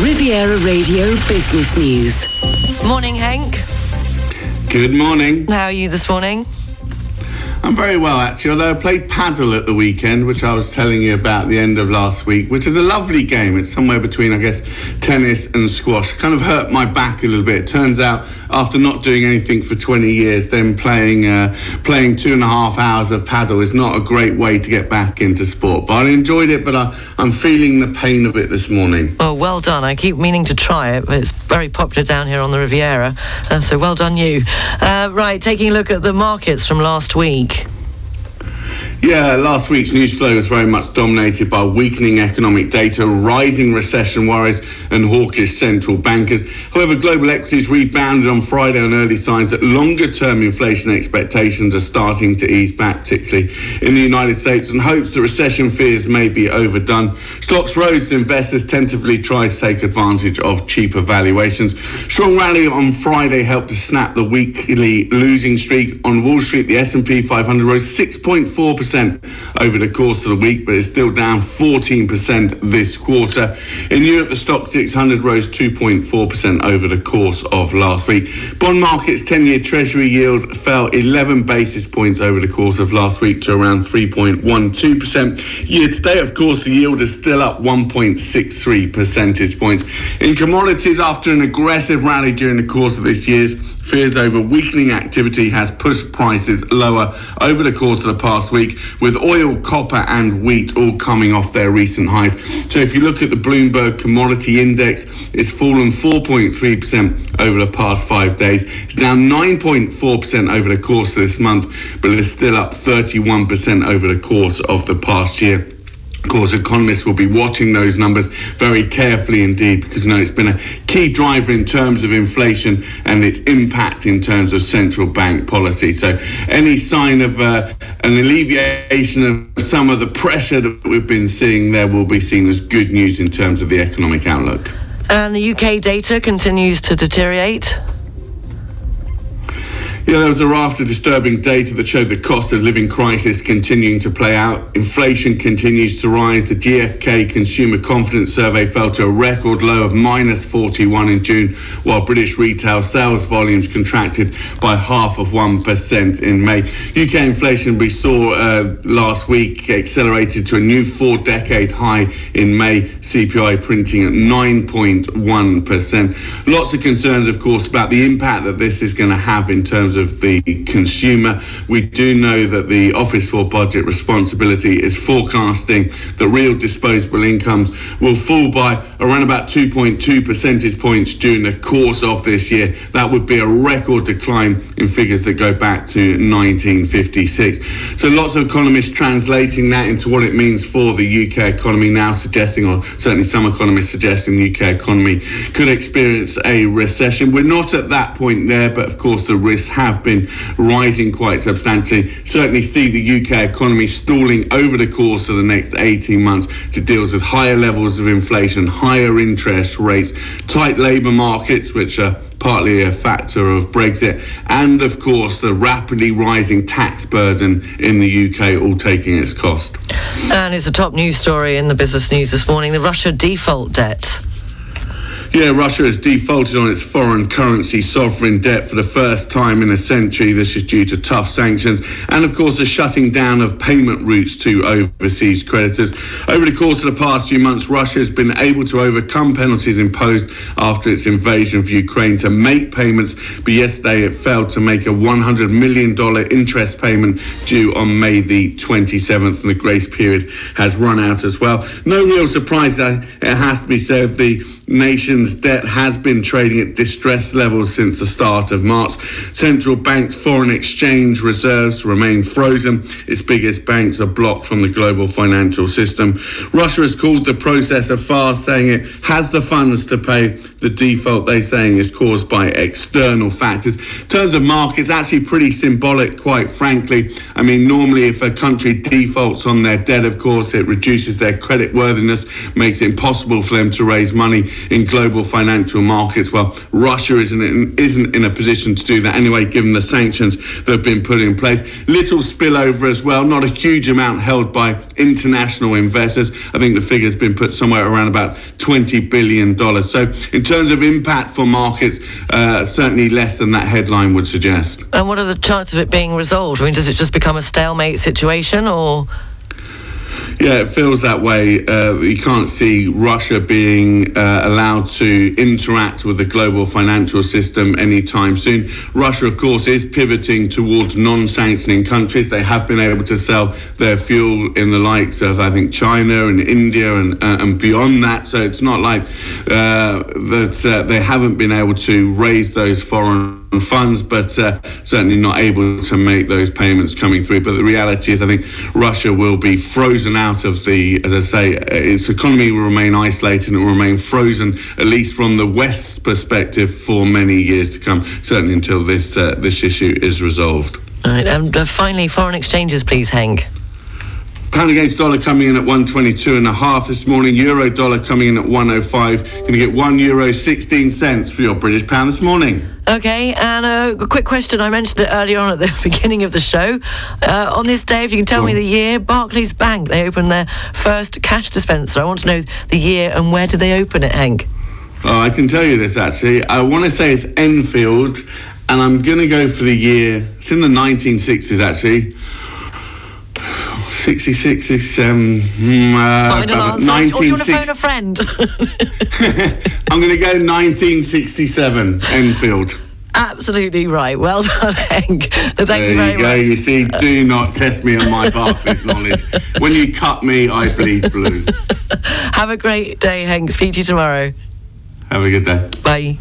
Riviera Radio Business News. Morning, Hank. Good morning. How are you this morning? I'm very well, actually, although I played padel at the weekend, which I was telling you about the end of last week, which is a lovely game. It's somewhere between, I guess, tennis and squash. Kind of hurt my back a little bit. It turns out, after not doing anything for 20 years, then playing, uh, playing two and a half hours of padel is not a great way to get back into sport. But I enjoyed it, but I, I'm feeling the pain of it this morning. Oh, well done. I keep meaning to try it, but it's very popular down here on the Riviera. Uh, so well done, you. Uh, right, taking a look at the markets from last week. Yeah, last week's news flow was very much dominated by weakening economic data, rising recession worries, and hawkish central bankers. However, global equities rebounded on Friday on early signs that longer term inflation expectations are starting to ease back, particularly in the United States, and hopes that recession fears may be overdone. Stocks rose as investors tentatively tried to take advantage of cheaper valuations. Strong rally on Friday helped to snap the weekly losing streak. On Wall Street, the S&P 500 rose 6.4% over the course of the week, but it's still down 14% this quarter. In Europe, the STOXX 600 rose 2.4% over the course of last week. Bond markets 10 year Treasury yield fell 11 basis points over the course of last week to around 3.12%. Year to date, of course, the yield is still up 1.63 percentage points. In commodities, after an aggressive rally during the course of this year's fears over weakening activity has pushed prices lower over the course of the past week, with oil, copper, and wheat all coming off their recent highs. So, if you look at the Bloomberg Commodity Index, it's fallen 4.3% over the past five days. It's down 9.4% over the course of this month, but it's still up 31% over the course of the past year. Of course, economists will be watching those numbers very carefully indeed because you know it's been a key driver in terms of inflation and its impact in terms of central bank policy. So, any sign of uh, an alleviation of some of the pressure that we've been seeing there will be seen as good news in terms of the economic outlook. And the UK data continues to deteriorate. Yeah, there was a raft of disturbing data that showed the cost of living crisis continuing to play out. Inflation continues to rise. The GfK Consumer Confidence Survey fell to a record low of minus 41 in June, while British retail sales volumes contracted by half of 1% in May. UK inflation we saw uh, last week accelerated to a new four decade high in May, CPI printing at 9.1%. Lots of concerns, of course, about the impact that this is going to have in terms of the consumer. We do know that the Office for Budget Responsibility is forecasting that real disposable incomes will fall by around about 2.2 percentage points during the course of this year. That would be a record decline in figures that go back to 1956. So lots of economists translating that into what it means for the UK economy now, suggesting, or certainly some economists suggesting the UK economy could experience a recession. We're not at that point there, but of course the risks been rising quite substantially. Certainly see the UK economy stalling over the course of the next 18 months to deal with higher levels of inflation, higher interest rates, tight labour markets, which are partly a factor of Brexit, and of course the rapidly rising tax burden in the UK, all taking its cost. And it's a top news story in the business news this morning the Russia default debt. Yeah, Russia has defaulted on its foreign currency sovereign debt for the first time in a century. This is due to tough sanctions and, of course, the shutting down of payment routes to overseas creditors. Over the course of the past few months, Russia has been able to overcome penalties imposed after its invasion of Ukraine to make payments, but yesterday it failed to make a $100 million interest payment due on May the 27th, and the grace period has run out as well. No real surprise, it has to be said. The nation's debt has been trading at distress levels since the start of March. Central banks' foreign exchange reserves remain frozen. Its biggest banks are blocked from the global financial system. Russia has called the process a farce, saying it has the funds to pay the default they're saying is caused by external factors. In terms of markets, actually pretty symbolic, quite frankly. I mean, normally if a country defaults on their debt, of course, it reduces their credit worthiness, makes it impossible for them to raise money in global financial markets. Well, Russia isn't in, isn't in a position to do that anyway, given the sanctions that have been put in place. Little spillover as well, not a huge amount held by international investors. I think the figure's been put somewhere around about $20 billion. So, in terms of impact for markets, uh, certainly less than that headline would suggest. And what are the chances of it being resolved? I mean, does it just become a stalemate situation or? Yeah, it feels that way. Uh, you can't see Russia being uh, allowed to interact with the global financial system anytime soon. Russia, of course, is pivoting towards non sanctioning countries. They have been able to sell their fuel in the likes of, I think, China and India and, uh, and beyond that. So it's not like uh, that uh, they haven't been able to raise those foreign funds, but uh, certainly not able to make those payments coming through. But the reality is, I think Russia will be frozen out of the, as I say, its economy will remain isolated and it will remain frozen, at least from the West's perspective, for many years to come. Certainly until this uh, this issue is resolved. Right, and uh, finally, foreign exchanges, please, Hank. Pound against dollar coming in at 122 and a half this morning. Euro dollar coming in at 105. Going to get one euro 16 cents for your British pound this morning. Okay, and uh, a quick question. I mentioned it earlier on at the beginning of the show. Uh, on this day, if you can tell me the year, Barclays Bank, they opened their first cash dispenser. I want to know the year and where did they open it, Hank? Oh, I can tell you this actually. I want to say it's Enfield, and I'm going to go for the year. It's in the 1960s actually. 66 is um, mm, uh, Final about answer. Or do you want to 1960 phone a friend? I'm going to go 1967 Enfield. Absolutely right. Well done, Hank. Thank There you very you go. much. You see, do not test me on my Barclays knowledge. When you cut me, I bleed blue. Have a great day, Hank. Speak to you tomorrow. Have a good day. Bye.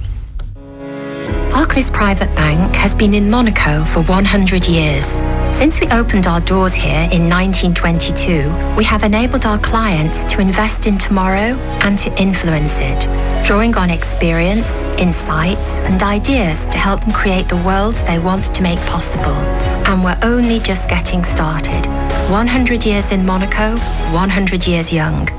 Barclays Private Bank has been in Monaco for 100 years. Since we opened our doors here in 1922, we have enabled our clients to invest in tomorrow and to influence it, drawing on experience, insights, and ideas to help them create the world they want to make possible. And we're only just getting started. 100 years in Monaco, 100 years young.